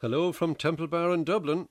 Hello from Temple Bar in Dublin.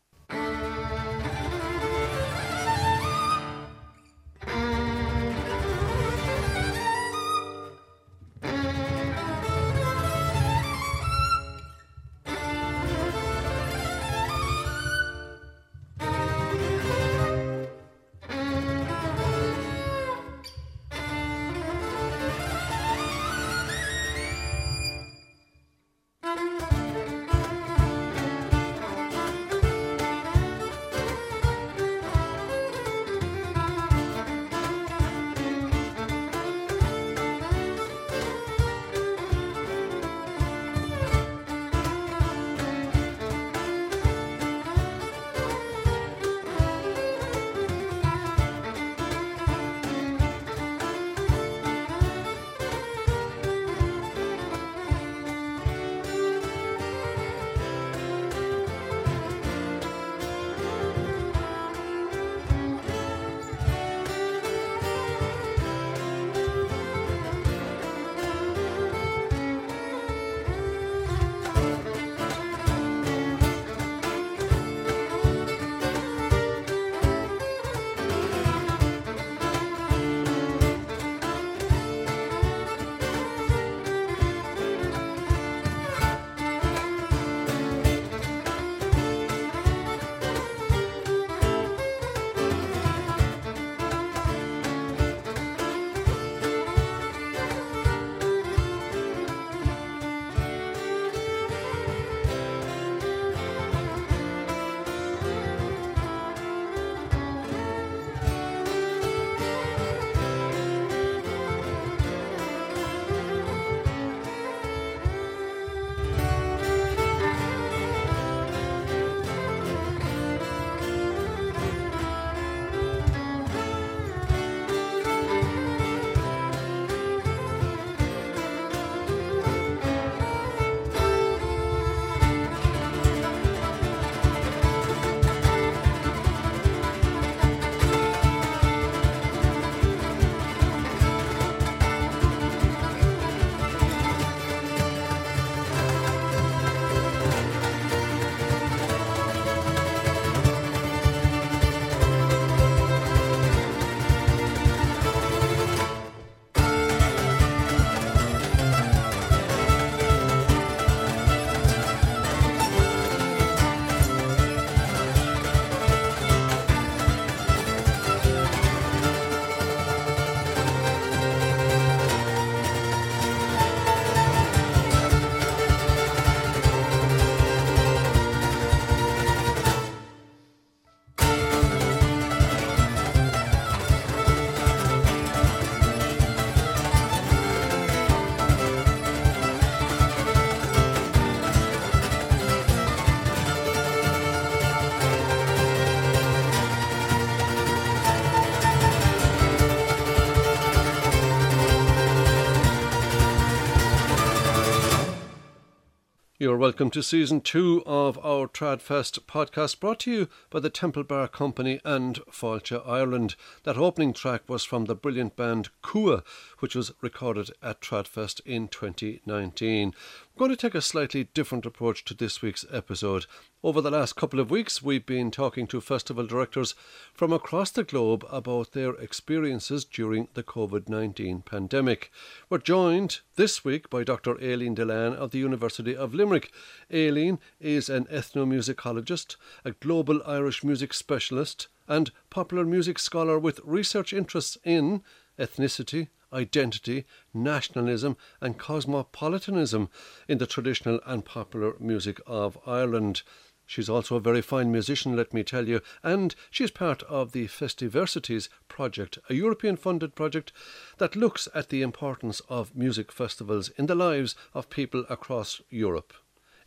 You're welcome to season two of our Tradfest podcast brought to you by the Temple Bar Company and Fáilte Ireland. That opening track was from the brilliant band Kua, which was recorded at Tradfest in 2019. We're going to take a slightly different approach to this week's episode. Over the last couple of weeks, we've been talking to festival directors from across the globe about their experiences during the COVID 19 pandemic. We're joined this week by Dr. Aileen Dillane of the University of Limerick. Aileen is an ethnomusicologist, a global Irish music specialist, and popular music scholar with research interests in ethnicity, identity, nationalism, and cosmopolitanism in the traditional and popular music of Ireland. She's also a very fine musician, let me tell you, and she's part of the Festiversities project, a European funded project that looks at the importance of music festivals in the lives of people across Europe.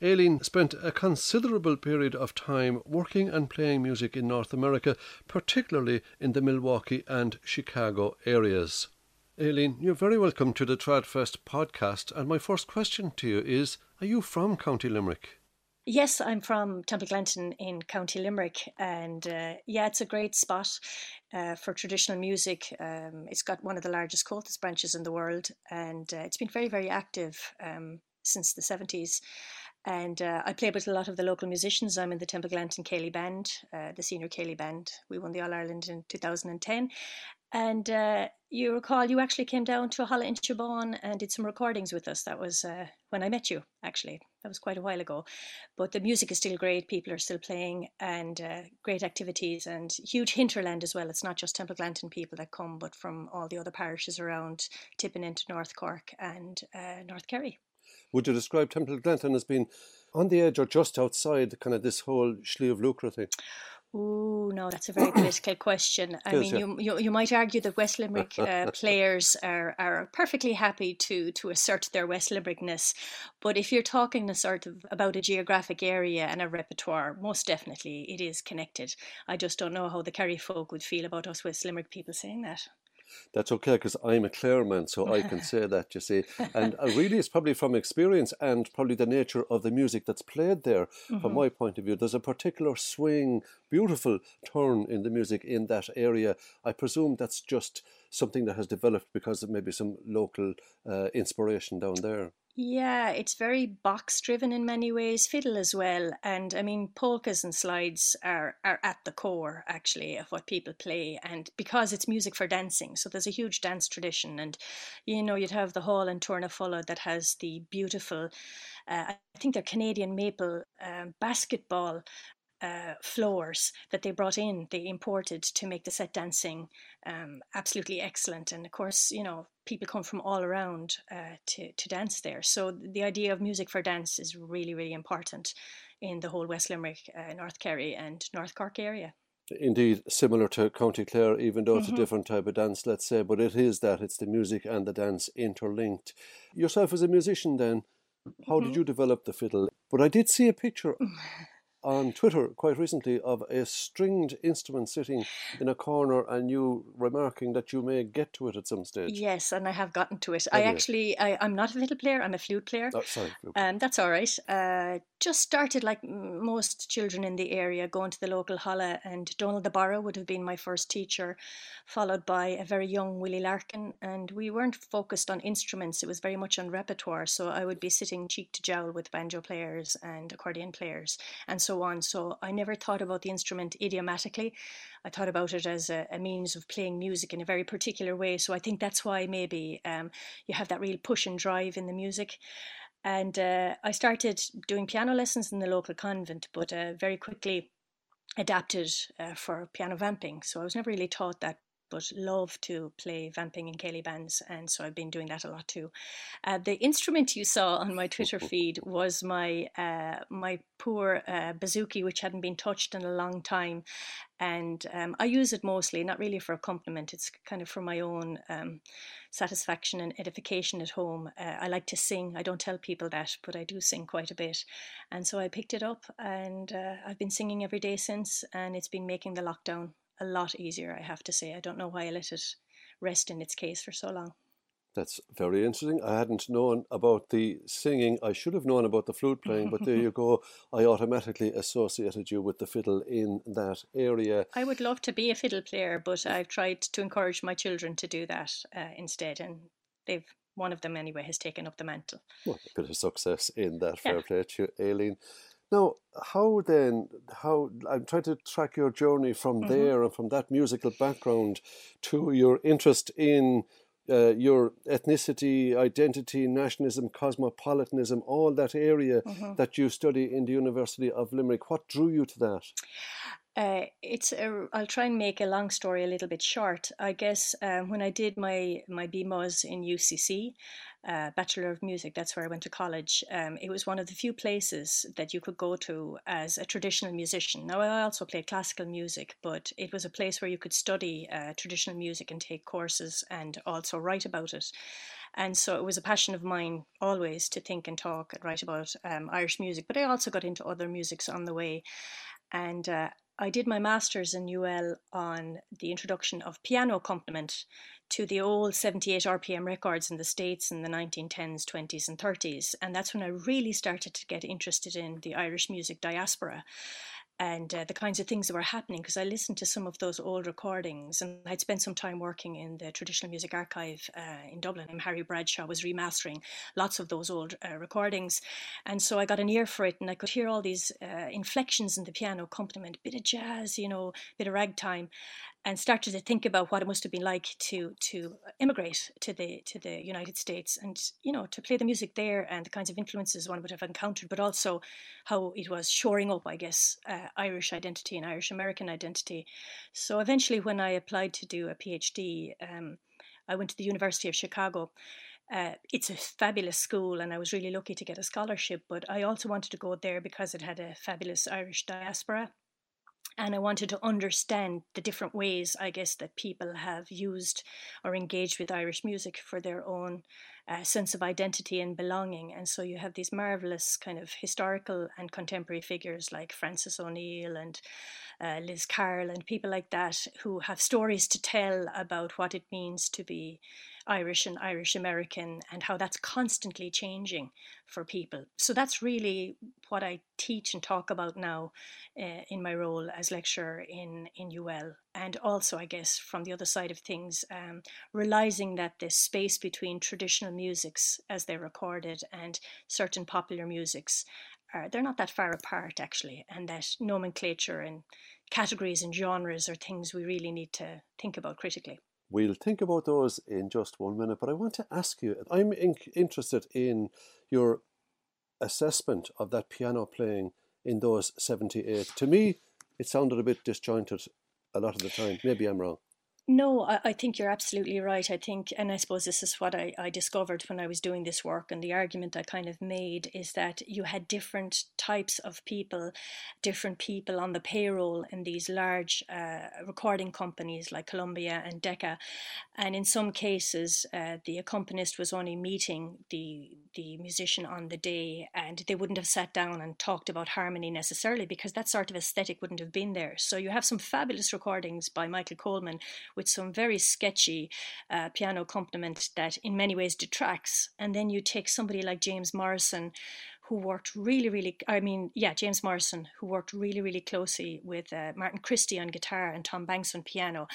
Aileen spent a considerable period of time working and playing music in North America, particularly in the Milwaukee and Chicago areas. Aileen, you're very welcome to the Tradfest podcast. And my first question to you is Are you from County Limerick? Yes, I'm from Templeglantine in County Limerick, and uh, yeah, it's a great spot uh, for traditional music. Um, it's got one of the largest Comhaltas branches in the world, and uh, it's been very, very active um, since the 70s. And uh, I play with a lot of the local musicians. I'm in the Templeglantine Céilí Band, uh, the senior Céilí Band. We won the All Ireland in 2010. And uh, you recall you actually came down to Holla in Siobhan and did some recordings with us. That was uh, when I met you, actually. That was quite a while ago. But the music is still great. People are still playing and uh, great activities and huge hinterland as well. It's not just Templeglantine people that come, but from all the other parishes around, tipping into North Cork and uh, North Kerry. Would you describe Templeglantine as being on the edge or just outside kind of this whole Sliabh Luachra thing? Oh no, that's a very political question. I mean, yeah. you, you you might argue that West Limerick uh, players are, are perfectly happy to to assert their West Limerickness, but if you're talking a sort of about a geographic area and a repertoire, most definitely it is connected. I just don't know how the Kerry folk would feel about us West Limerick people saying that that's okay because I'm a Clare man, so I can say that, you see. And uh, really, it's probably from experience and probably the nature of the music that's played there, mm-hmm. from my point of view. There's a particular swing, beautiful turn in the music in that area. I presume that's just something that has developed because of maybe some local uh, inspiration down there. Yeah, it's very box driven in many ways, fiddle as well. And I mean, polkas and slides are, are at the core actually of what people play. And because it's music for dancing, so there's a huge dance tradition. And you know, you'd have the hall in Tournafulla that has the beautiful, uh, I think they're Canadian maple um, basketball uh, floors that they brought in, they imported to make the set dancing um, absolutely excellent. And of course, you know, people come from all around uh, to, to dance there. So the idea of music for dance is really, really important in the whole West Limerick, uh, North Kerry, and North Cork area. Indeed, similar to County Clare, even though it's mm-hmm. a different type of dance, let's say, but it is that it's the music and the dance interlinked. Yourself as a musician, then, how mm-hmm. did you develop the fiddle? But I did see a picture on Twitter quite recently of a stringed instrument sitting in a corner and you remarking that you may get to it at some stage. Yes, and I have gotten to it. I actually, I, am not a fiddle player, I'm a flute player. Oh, sorry. Um, that's all right. Uh, just started like most children in the area going to the local holla and Donald the Barra would have been my first teacher, followed by a very young Willie Larkin. And we weren't focused on instruments, it was very much on repertoire. So I would be sitting cheek to jowl with banjo players and accordion players and so so on. So I never thought about the instrument idiomatically. I thought about it as a, a means of playing music in a very particular way. So I think that's why maybe um, you have that real push and drive in the music. And uh, I started doing piano lessons in the local convent, but uh, very quickly adapted uh, for piano vamping. So I was never really taught that but love to play vamping and Céilí bands, and so I've been doing that a lot too. Uh, the instrument you saw on my Twitter feed was my uh, my poor uh, bouzouki, which hadn't been touched in a long time, and um, I use it mostly, not really for a compliment. It's kind of for my own um, satisfaction and edification at home. Uh, I like to sing. I don't tell people that, but I do sing quite a bit, and so I picked it up, and uh, I've been singing every day since, and it's been making the lockdown a lot easier, I have to say. I don't know why I let it rest in its case for so long. That's very interesting. I hadn't known about the singing. I should have known about the flute playing, but there you go. I automatically associated you with the fiddle in that area. I would love to be a fiddle player, but I've tried to encourage my children to do that uh, instead, and they've one of them anyway has taken up the mantle. Well, a bit of success in that. Fair play to you, Aileen. Now, how then, how, I'm trying to track your journey from mm-hmm. there and from that musical background to your interest in uh, your ethnicity, identity, nationalism, cosmopolitanism, all that area mm-hmm. that you study in the University of Limerick. What drew you to that? Uh, it's a, I'll try and make a long story a little bit short. I guess um, when I did my my BMUS in UCC, uh, Bachelor of Music, that's where I went to college. Um, it was one of the few places that you could go to as a traditional musician. Now, I also played classical music, but it was a place where you could study uh, traditional music and take courses and also write about it. And so it was a passion of mine always to think and talk and write about um, Irish music, but I also got into other musics on the way. And uh, I did my master's in UL on the introduction of piano accompaniment to the old 78 RPM records in the States in the 1910s, 20s, and 30s. And that's when I really started to get interested in the Irish music diaspora. And uh, the kinds of things that were happening because I listened to some of those old recordings and I'd spent some time working in the Traditional Music Archive uh, in Dublin and Harry Bradshaw was remastering lots of those old uh, recordings. And so I got an ear for it and I could hear all these uh, inflections in the piano accompaniment, bit of jazz, you know, bit of ragtime and started to think about what it must have been like to to immigrate to the to the United States and you know to play the music there and the kinds of influences one would have encountered, but also how it was shoring up, I guess, uh, Irish identity and Irish American identity. So eventually, when I applied to do a PhD, um, I went to the University of Chicago. Uh, it's a fabulous school, and I was really lucky to get a scholarship. But I also wanted to go there because it had a fabulous Irish diaspora and I wanted to understand the different ways, I guess, that people have used or engaged with Irish music for their own uh, sense of identity and belonging. And so you have these marvelous kind of historical and contemporary figures like Francis O'Neill and uh, Liz Carroll and people like that who have stories to tell about what it means to be Irish and Irish American and how that's constantly changing for people. So that's really what I teach and talk about now uh, in my role as lecturer in, in UL. And also, I guess, from the other side of things, um, realizing that this space between traditional musics as they're recorded and certain popular musics are they're not that far apart actually, and that nomenclature and categories and genres are things we really need to think about critically. We'll think about those in just one minute, but I want to ask you I'm in- interested in your assessment of that piano playing in those 78. To me, it sounded a bit disjointed a lot of the time. Maybe I'm wrong. No, I, I, think you're absolutely right. I think, and I suppose this is what I, I discovered when I was doing this work, and the argument I kind of made is that you had different types of people, different people on the payroll in these large uh, recording companies like Columbia and Decca, and in some cases, uh, the accompanist was only meeting the the musician on the day, and they wouldn't have sat down and talked about harmony necessarily because that sort of aesthetic wouldn't have been there. So you have some fabulous recordings by Michael Coleman with some very sketchy uh, piano accompaniment that in many ways detracts. And then you take somebody like James Morrison, who worked really, really, I mean, yeah, James Morrison, who worked really, really closely with uh, Martin Christie on guitar and Tom Banks on piano.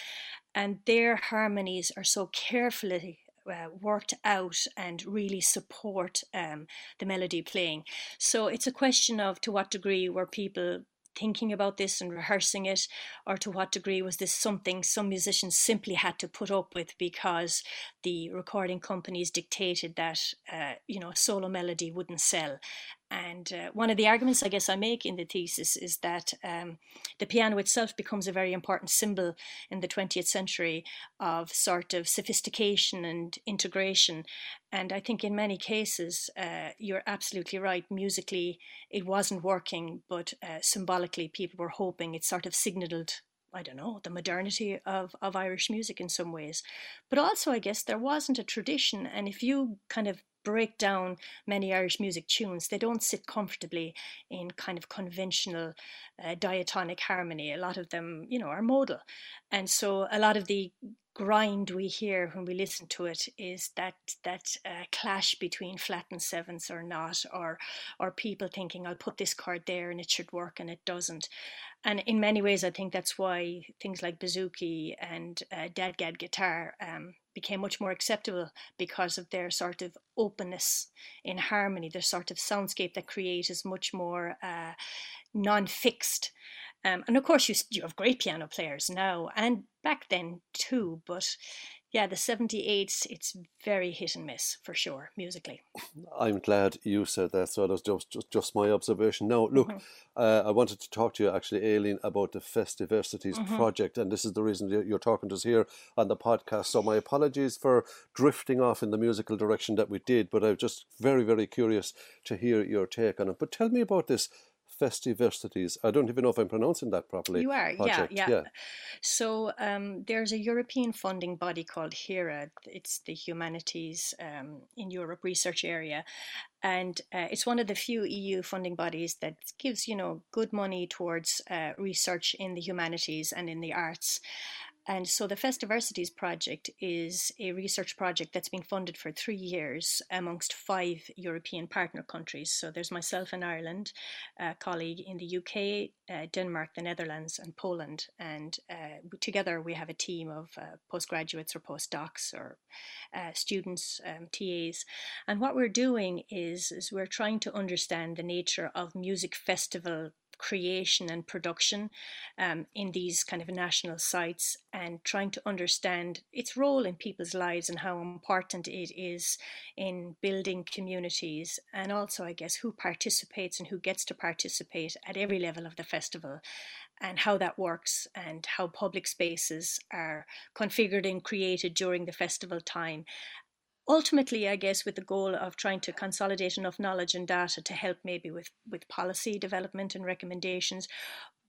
And their harmonies are so carefully uh, worked out and really support um, the melody playing. So it's a question of to what degree were people thinking about this and rehearsing it, or to what degree was this something some musicians simply had to put up with because the recording companies dictated that uh, you know a solo melody wouldn't sell, and uh, one of the arguments I guess I make in the thesis is that um, the piano itself becomes a very important symbol in the 20th century of sort of sophistication and integration. And I think in many cases, uh, you're absolutely right. Musically, it wasn't working, but uh, symbolically, people were hoping it sort of signaled I don't know, the modernity of, of Irish music in some ways. But also, I guess there wasn't a tradition. And if you kind of break down many Irish music tunes. They don't sit comfortably in kind of conventional uh, diatonic harmony. A lot of them, you know, are modal. And so a lot of the grind we hear when we listen to it is that that uh, clash between flat and sevenths or not or or people thinking I'll put this chord there and it should work and it doesn't and in many ways I think that's why things like bouzouki and uh, DADGAD guitar um, became much more acceptable because of their sort of openness in harmony, their sort of soundscape that create is much more uh, non-fixed. Um, and of course, you, you have great piano players now and back then too, but yeah, the 78s, it's very hit and miss for sure, musically. I'm glad you said that. So that's just, just, just my observation. Now, look, mm-hmm. uh, I wanted to talk to you actually, Aileen, about the Festiversities mm-hmm. project. And this is the reason you're talking to us here on the podcast. So my apologies for drifting off in the musical direction that we did, but I'm just very, very curious to hear your take on it. But tell me about this Festiversities. I don't even know if I'm pronouncing that properly. You are, yeah, yeah, yeah, So um, there's a European funding body called HERA. It's the Humanities um, in Europe research area, and uh, it's one of the few EU funding bodies that gives you know good money towards uh, research in the humanities and in the arts. And so the Festiversities project is a research project that's been funded for three years amongst five European partner countries. So there's myself in Ireland, a colleague in the UK, uh, Denmark, the Netherlands, and Poland. And uh, together we have a team of uh, postgraduates or postdocs or uh, students, um, TAs. And what we're doing is, is we're trying to understand the nature of music festival creation and production um, in these kind of national sites and trying to understand its role in people's lives and how important it is in building communities. And also i guess who participates and who gets to participate at every level of the festival and how that works and how public spaces are configured and created during the festival time ultimately, I guess, with the goal of trying to consolidate enough knowledge and data to help maybe with, with policy development and recommendations,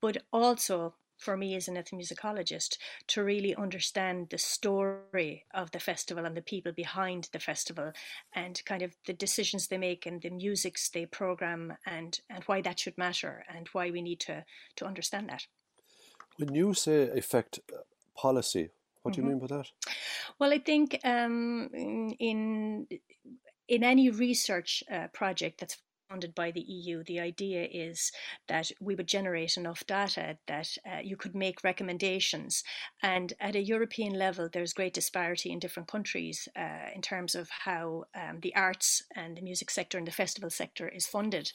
but also for me as an ethnomusicologist to really understand the story of the festival and the people behind the festival and kind of the decisions they make and the musics they program and, and why that should matter and why we need to, to understand that. When you say affect uh, policy, what do you mm-hmm. mean by that? Well, I think um, in in any research uh, project that's funded by the EU, the idea is that we would generate enough data that uh, you could make recommendations. And at a European level, there's great disparity in different countries uh, in terms of how um, the arts and the music sector and the festival sector is funded.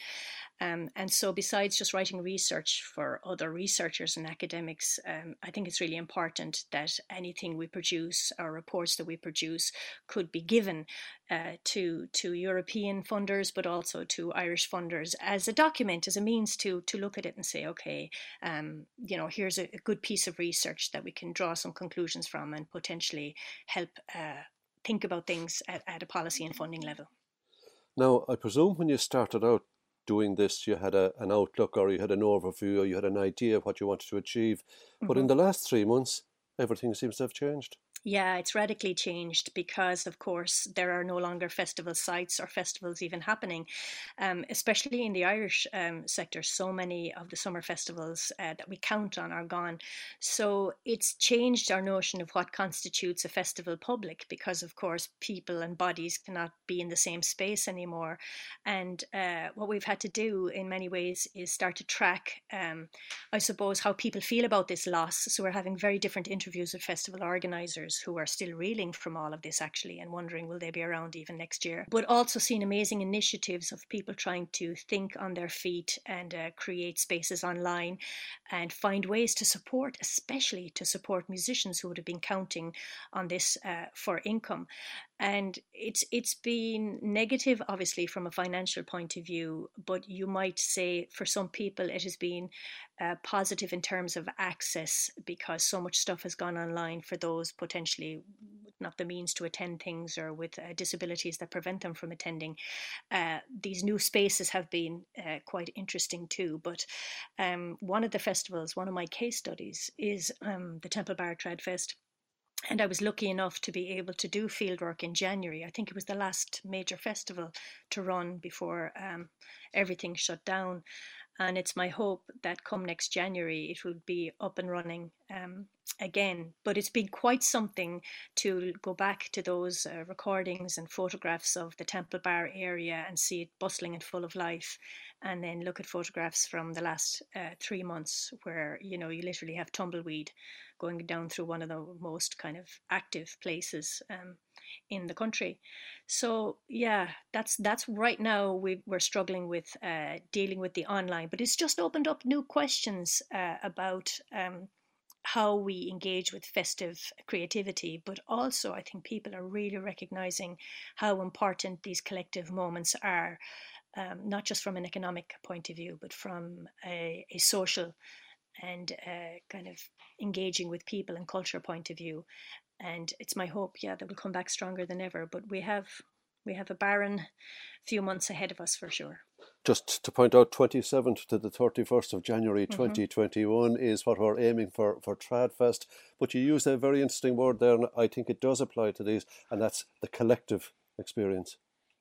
Um, and so, besides just writing research for other researchers and academics, um, I think it's really important that anything we produce or reports that we produce could be given uh, to to European funders, but also to Irish funders as a document, as a means to to look at it and say, okay, um, you know, here's a, a, good piece of research that we can draw some conclusions from and potentially help uh, think about things at, at a policy and funding level. Now, I presume when you started out doing this, you had a, an outlook or you had an overview or you had an idea of what you wanted to achieve. But mm-hmm. in the last three months, everything seems to have changed. Yeah, it's radically changed because, of course, there are no longer festival sites or festivals even happening, um, especially in the Irish um, sector. So many of the summer festivals uh, that we count on are gone. So it's changed our notion of what constitutes a festival public because, of course, people and bodies cannot be in the same space anymore. And uh, what we've had to do in many ways is start to track, um, I suppose, how people feel about this loss. So we're having very different interviews with festival who are still reeling from all of this actually and wondering will they be around even next year. But also seen amazing initiatives of people trying to think on their feet and uh, create spaces online and find ways to support, especially to support musicians who would have been counting on this uh, for income and it's it's been negative obviously from a financial point of view but you might say for some people it has been uh, positive in terms of access because so much stuff has gone online for those potentially not the means to attend things or with uh, disabilities that prevent them from attending. Uh, these new spaces have been uh, quite interesting too. But um, one of the festivals, one of my case studies, is um, the Temple Bar Trad Fest and I was lucky enough to be able to do fieldwork in January. I think it was the last major festival to run before um, everything shut down. And it's my hope that come next January it will be up and running um, again. But it's been quite something to go back to those uh, recordings and photographs of the Temple Bar area and see it bustling and full of life and then look at photographs from the last uh, three months where you know you literally have tumbleweed going down through one of the most kind of active places um, in the country so yeah that's that's right now we, we're struggling with uh, dealing with the online but it's just opened up new questions uh, about um, how we engage with festive creativity, but also I think people are really recognizing how important these collective moments are um, not just from an economic point of view, but from a, a social and uh, kind of engaging with people and culture point of view. And it's my hope, yeah, that we'll come back stronger than ever. But we have we have a barren few months ahead of us for sure. Just to point out, 27th to the 31st of January mm-hmm. 2021 is what we're aiming for for Tradfest. But you used a very interesting word there, and I think it does apply to these, and that's the collective experience.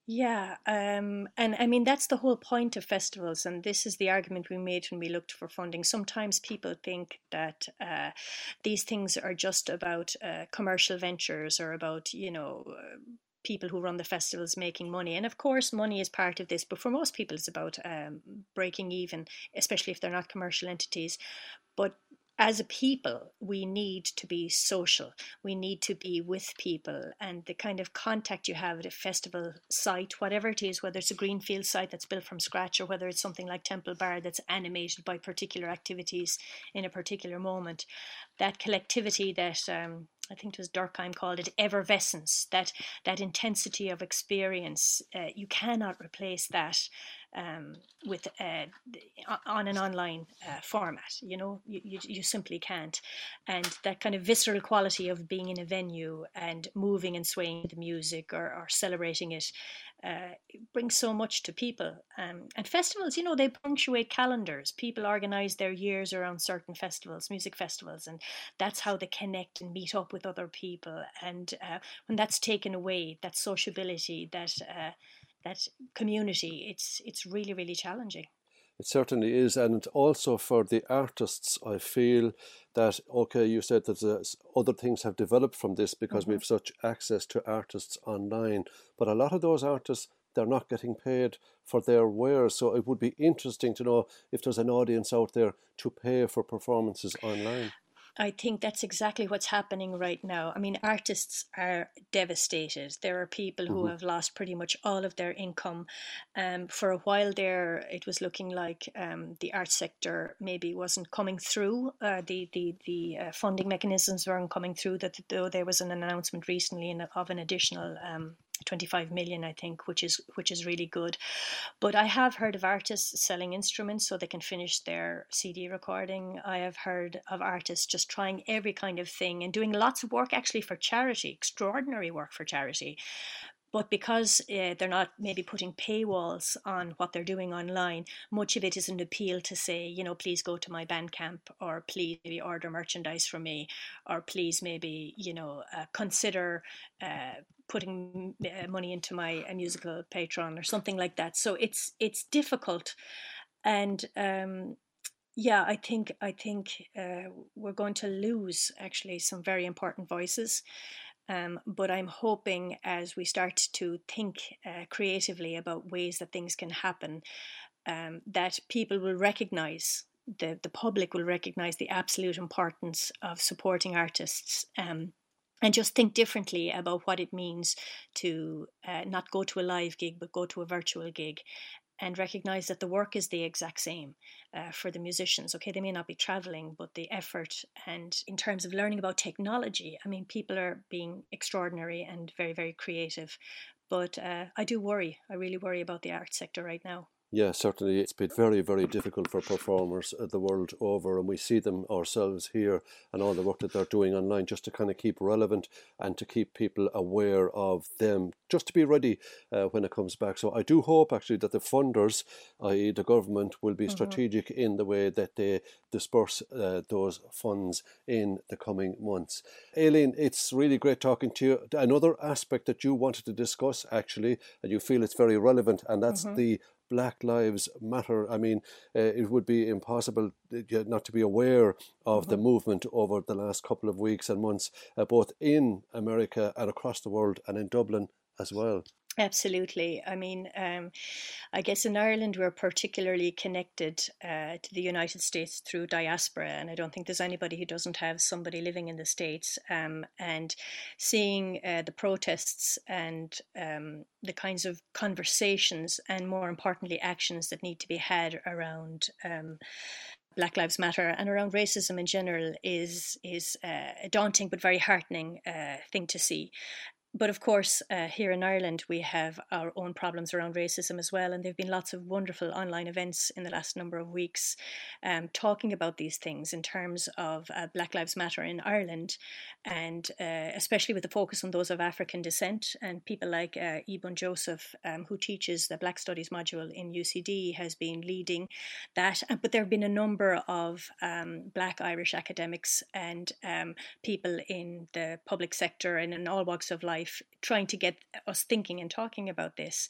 Yeah, um, and I mean that's the whole point of festivals, and this is the argument we made when we looked for funding. Sometimes people think that uh, these things are just about uh, commercial ventures or about you know uh, people who run the festivals making money. And of course, money is part of this, but for most people, it's about um, breaking even, especially if they're not commercial entities. But as a people, we need to be social. We need to be with people. And the kind of contact you have at a festival site, whatever it is, whether it's a greenfield site that's built from scratch or whether it's something like Temple Bar that's animated by particular activities in a particular moment, that collectivity that um, I think it was Durkheim called it effervescence, that, that intensity of experience, uh, you cannot replace that um, with uh, on an online uh, format. You know, you, you, you simply can't. And that kind of visceral quality of being in a venue and moving and swaying the music or, or celebrating it uh, brings so much to people. Um, and festivals, you know, they punctuate calendars. People organize their years around certain festivals, music festivals, and that's how they connect and meet up with other people. And uh, when that's taken away, that sociability, that uh, that community, it's it's really really challenging. It certainly is, and also for the artists, I feel that okay, you said that other things have developed from this because mm-hmm. we have such access to artists online, but a lot of those artists they're not getting paid for their wares. So it would be interesting to know if there's an audience out there to pay for performances online. I think that's exactly what's happening right now. I mean, artists are devastated. There are people who mm-hmm. have lost pretty much all of their income. Um, for a while there, it was looking like um, the art sector maybe wasn't coming through. Uh, the the the uh, funding mechanisms weren't coming through. That though there was an announcement recently of an additional um, 25 million i think which is which is really good. But i have heard of artists selling instruments so they can finish their cd recording. I have heard of artists just trying every kind of thing and doing lots of work actually for charity extraordinary work for charity but because uh, they're not maybe putting paywalls on what they're doing online, much of it is an appeal to say, you know, please go to my Bandcamp or please maybe order merchandise from me or please maybe, you know, uh, consider uh, putting uh, money into my musical patron or something like that. So it's it's difficult, and um, yeah, I think I think uh, we're going to lose actually some very important voices. Um, but I'm hoping as we start to think uh, creatively about ways that things can happen, um, that people will recognize, the, the public will recognize the absolute importance of supporting artists. Um, and just think differently about what it means to uh, not go to a live gig but go to a virtual gig and recognize that the work is the exact same uh, for the musicians. Okay, they may not be traveling, but the effort and in terms of learning about technology, I mean, people are being extraordinary and very, very creative. But uh, I do worry. I really worry about the art sector right now. Yeah, certainly it's been very, very difficult for performers the world over, and we see them ourselves here and all the work that they're doing online just to kind of keep relevant and to keep people aware of them, just to be ready uh, when it comes back. So I do hope actually that the funders, i.e., the government, will be mm-hmm. strategic in the way that they disperse uh, those funds in the coming months. Aileen, it's really great talking to you. Another aspect that you wanted to discuss actually, and you feel it's very relevant, and that's mm-hmm. the Black Lives Matter. I mean, uh, it would be impossible uh, not to be aware of mm-hmm. the movement over the last couple of weeks and months, uh, both in America and across the world, and in Dublin as well. Absolutely. I mean, um, I guess in Ireland we're particularly connected uh, to the United States through diaspora, and I don't think there's anybody who doesn't have somebody living in the States. Um, and seeing uh, the protests and um, the kinds of conversations, and more importantly, actions that need to be had around. Um, Black Lives Matter and around racism in general is is uh, a daunting but very heartening uh, thing to see but of course, uh, here in Ireland, we have our own problems around racism as well. And there have been lots of wonderful online events in the last number of weeks um, talking about these things in terms of uh, Black Lives Matter in Ireland, and uh, especially with the focus on those of African descent. And people like uh, Ebun Joseph, um, who teaches the Black Studies module in UCD, has been leading that. But there have been a number of um, Black Irish academics and um, people in the public sector and in all walks of life life, trying to get us thinking and talking about this.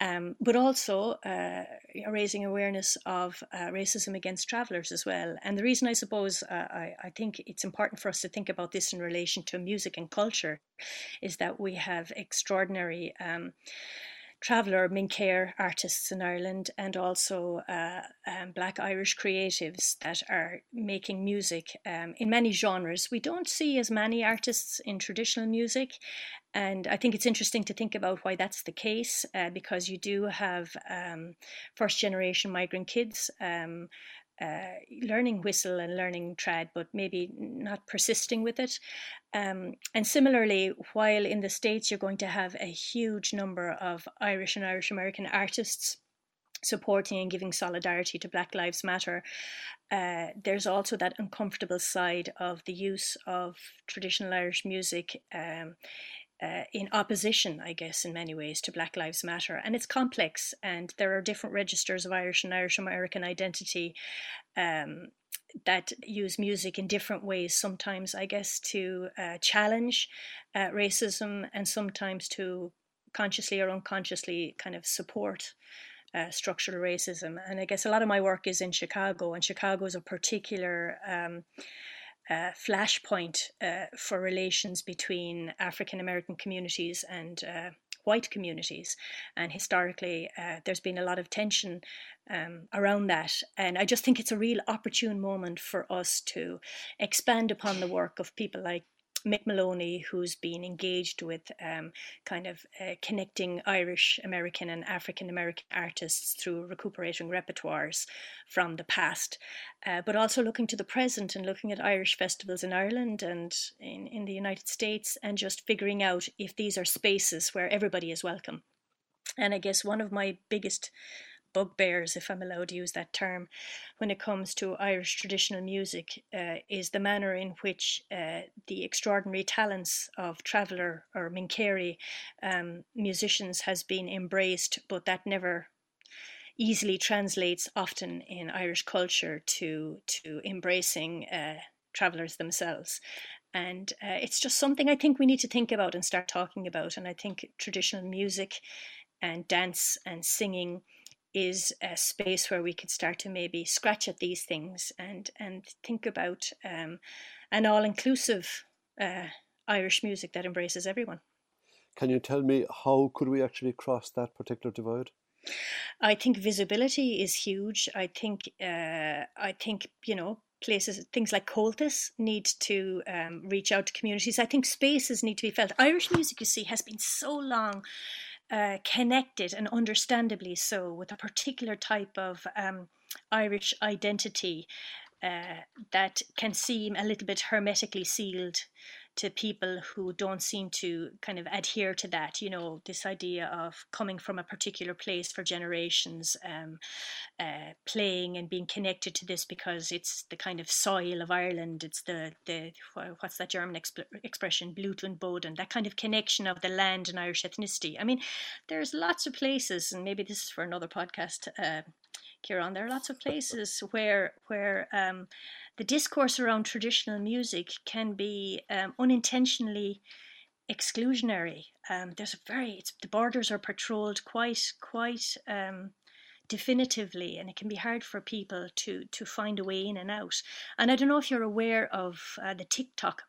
Um, but also uh, raising awareness of uh, racism against travellers as well. And the reason I suppose uh, I, I, think it's important for us to think about this in relation to music and culture is that we have extraordinary. Um, traveller Minceir artists in Ireland and also uh, um, Black Irish creatives that are making music um, in many genres. We don't see as many artists in traditional music, and I think it's interesting to think about why that's the case uh, because you do have um, first generation migrant kids. Uh, learning whistle and learning trad, but maybe not persisting with it. Um, and similarly, while in the States you're going to have a huge number of Irish and Irish American artists supporting and giving solidarity to Black Lives Matter, uh, there's also that uncomfortable side of the use of traditional Irish music. Um, uh, in opposition, I guess, in many ways to Black Lives Matter. And it's complex, and there are different registers of Irish and Irish American identity um, that use music in different ways, sometimes, I guess, to uh, challenge uh, racism and sometimes to consciously or unconsciously kind of support. Uh, structural racism. And I guess a lot of my work is in Chicago, and Chicago is a particular um, uh, flashpoint uh, for relations between African American communities and uh, white communities. And historically, uh, there's been a lot of tension um, around that. And I just think it's a real opportune moment for us to expand upon the work of people like Mick Moloney, who's been engaged with um, kind of uh, connecting Irish American and African American artists through recuperating repertoires from the past, uh, but also looking to the present and looking at Irish festivals in Ireland and in, in the United States and just figuring out if these are spaces where everybody is welcome. And I guess one of my biggest bugbears, if I'm allowed to use that term, when it comes to Irish traditional music uh, is the manner in which uh, the extraordinary talents of Traveller or Mincéirí um, musicians has been embraced, but that never easily translates often in Irish culture to to embracing uh, travelers themselves. And uh, it's just something I think we need to think about and start talking about. And I think traditional music and dance and singing is a space where we could start to maybe scratch at these things and and think about um, an all-inclusive uh, Irish music that embraces everyone. Can you tell me how could we actually cross that particular divide? I think visibility is huge. I think uh, I think you know places things like Comhaltas need to um, reach out to communities. I think spaces need to be felt. Irish music, you see, has been so long uh, connected and understandably so with a particular type of um, Irish identity uh, that can seem a little bit hermetically sealed to people who don't seem to kind of adhere to that. You know, this idea of coming from a particular place for generations, um, uh, playing and being connected to this because it's the kind of soil of Ireland. It's the the what's that German exp- expression, Blut und Boden, that kind of connection of the land and Irish ethnicity. I mean, there's lots of places, and maybe this is for another podcast. Uh, Kieran, there are lots of places where where um, the discourse around traditional music can be um, unintentionally exclusionary. Um, there's a very the borders are patrolled quite quite um, definitively, and it can be hard for people to to find a way in and out. And I don't know if you're aware of uh, the TikTok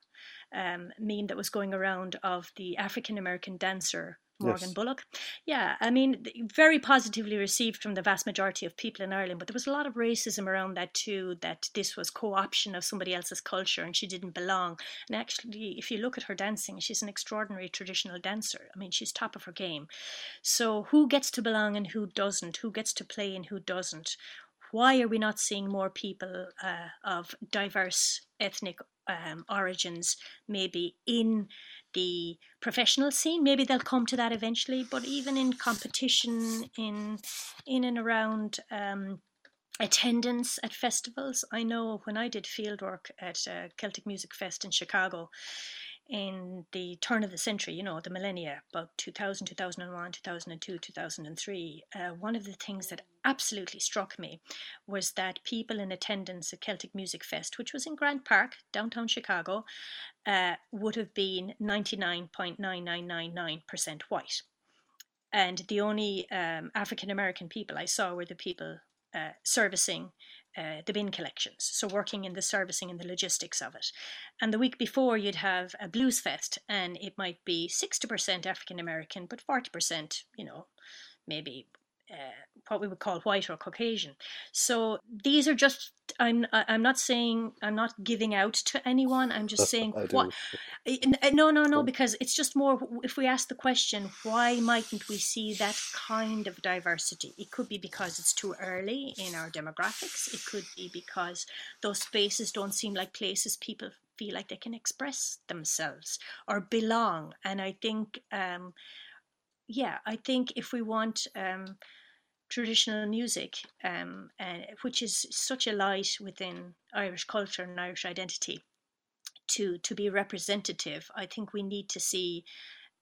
um, meme that was going around of the African American dancer Morgan yes. Bullock. Yeah, I mean, very positively received from the vast majority of people in Ireland, but there was a lot of racism around that too, that this was co option of somebody else's culture and she didn't belong. And actually, if you look at her dancing, she's an extraordinary traditional dancer. I mean, she's top of her game. So, who gets to belong and who doesn't? Who gets to play and who doesn't? Why are we not seeing more people uh, of diverse ethnic um, origins maybe in the professional scene. Maybe they'll come to that eventually, but even in competition, in in and around um, attendance at festivals, I know when I did fieldwork at uh, Celtic Music Fest in Chicago, in the turn of the century, you know, the millennia, about 2000, 2001, 2002, 2003, uh, one of the things that absolutely struck me was that people in attendance at Celtic Music Fest, which was in Grant Park, downtown Chicago, uh, would have been 99.9999% white. And the only um, African American people I saw were the people uh, servicing uh, the bin collections, so working in the servicing and the logistics of it. And the week before, you'd have a blues fest, and it might be 60% African American, but 40%, you know, maybe uh, what we would call white or Caucasian. So these are just. I'm. I'm not saying. I'm not giving out to anyone. I'm just saying what. No, no, no. Because it's just more. If we ask the question, why mightn't we see that kind of diversity? It could be because it's too early in our demographics. It could be because those spaces don't seem like places people feel like they can express themselves or belong. And I think. Um, yeah, I think if we want um, traditional music, um, uh, which is such a light within Irish culture and Irish identity, to to be representative, I think we need to see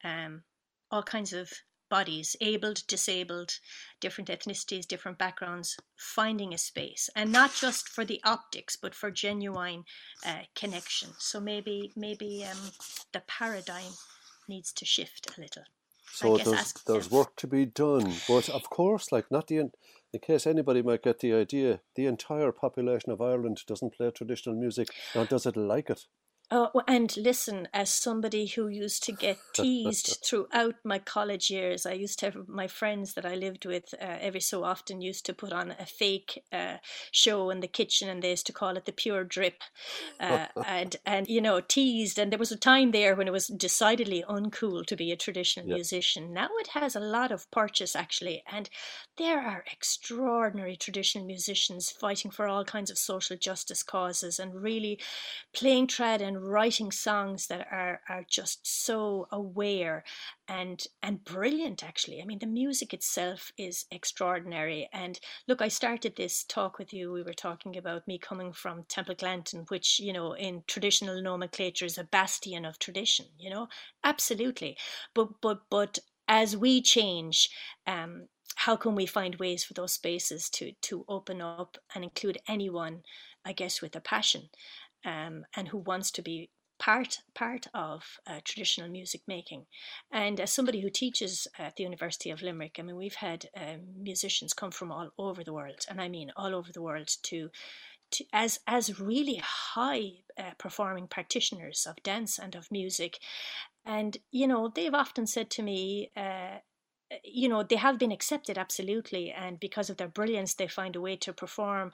um, all kinds of bodies, abled, disabled, different ethnicities, different backgrounds, finding a space, and not just for the optics, but for genuine uh, connection. So maybe maybe um, the paradigm needs to shift a little. So there's there's work to be done, but of course, like not the in case anybody might get the idea, the entire population of Ireland doesn't play traditional music, nor does it like it. Oh, and listen, as somebody who used to get teased throughout my college years, I used to have my friends that I lived with uh, every so often used to put on a fake uh, show in the kitchen, and they used to call it the pure drip, uh, and and you know teased. And there was a time there when it was decidedly uncool to be a traditional musician. Now it has a lot of purchase actually, and there are extraordinary traditional musicians fighting for all kinds of social justice causes and really playing trad and writing songs that are are just so aware and and brilliant actually. I mean the music itself is extraordinary. And look i started this talk with you. We were talking about me coming from Templeglantine which you know in traditional nomenclature is a bastion of tradition you know? Absolutely. But but but as we change um how can we find ways for those spaces to to open up and include anyone i guess with a passion um, and who wants to be part part of uh, traditional music making. And as somebody who teaches at the University of Limerick, I mean, we've had um, musicians come from all over the world, and I mean all over the world to. To, as as really high uh, performing practitioners of dance and of music, and you know they've often said to me, uh, you know they have been accepted absolutely and because of their brilliance they find a way to perform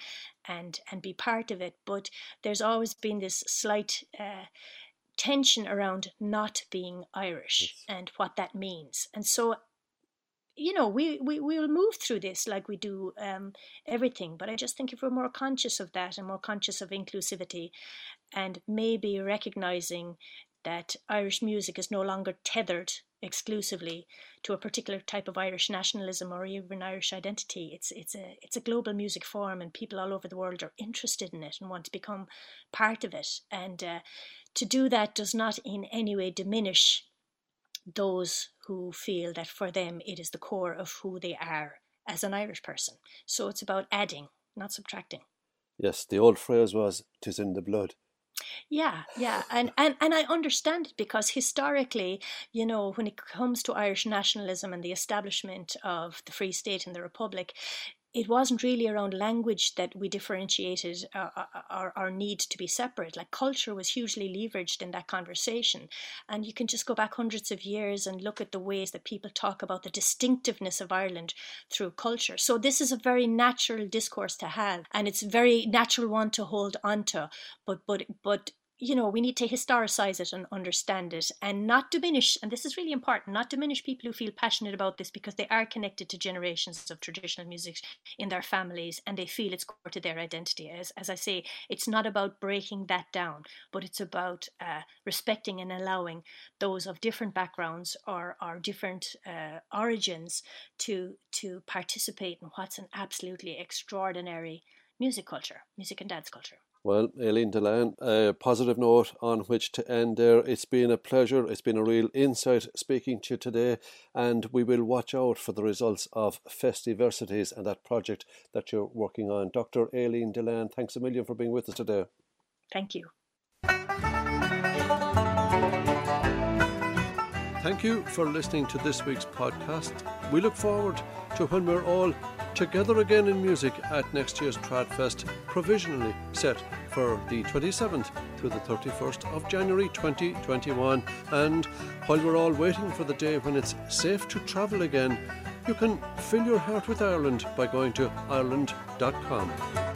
and and be part of it but there's always been this slight uh, tension around not being irish yes. and what that means and so you know we, we we will move through this like we do um, everything but i just think if we're more conscious of that and more conscious of inclusivity and maybe recognizing that irish music is no longer tethered exclusively to a particular type of Irish nationalism or even Irish identity. It's it's a it's a global music form, and people all over the world are interested in it and want to become part of it. And uh, to do that does not in any way diminish those who feel that for them it is the core of who they are as an Irish person. So it's about adding, not subtracting. Yes, the old phrase was "tis in the blood." Yeah, yeah, and, and and I understand it because historically, you know, when it comes to Irish nationalism and the establishment of the Free State and the Republic, it wasn't really around language that we differentiated our, uh, uh, our, our, need to be separate. Like culture was hugely leveraged in that conversation. And you can just go back hundreds of years and look at the ways that people talk about the distinctiveness of Ireland through culture. So this is a very natural discourse to have, and it's a very natural one to hold onto. But but but you know, we need to historicize it and understand it and not diminish, and this is really important, not diminish people who feel passionate about this because they are connected to generations of traditional music in their families and they feel it's core to their identity. As, as I say, it's not about breaking that down, but it's about uh, respecting and allowing those of different backgrounds or, or different uh, origins to, to participate in what's an absolutely extraordinary music culture, music and dance culture. Well, Aileen Dillane, a positive note on which to end there. It's been a pleasure. It's been a real insight speaking to you today, and we will watch out for the results of Festiversities and that project that you're working on. Dr. Aileen Dillane, thanks a million for being with us today. Thank you. Thank you for listening to this week's podcast. We look forward to when we're all together again in music at next year's Tradfest, provisionally set for the 27th to the 31st of January 2021. And while we're all waiting for the day when it's safe to travel again, you can fill your heart with Ireland by going to Ireland.com.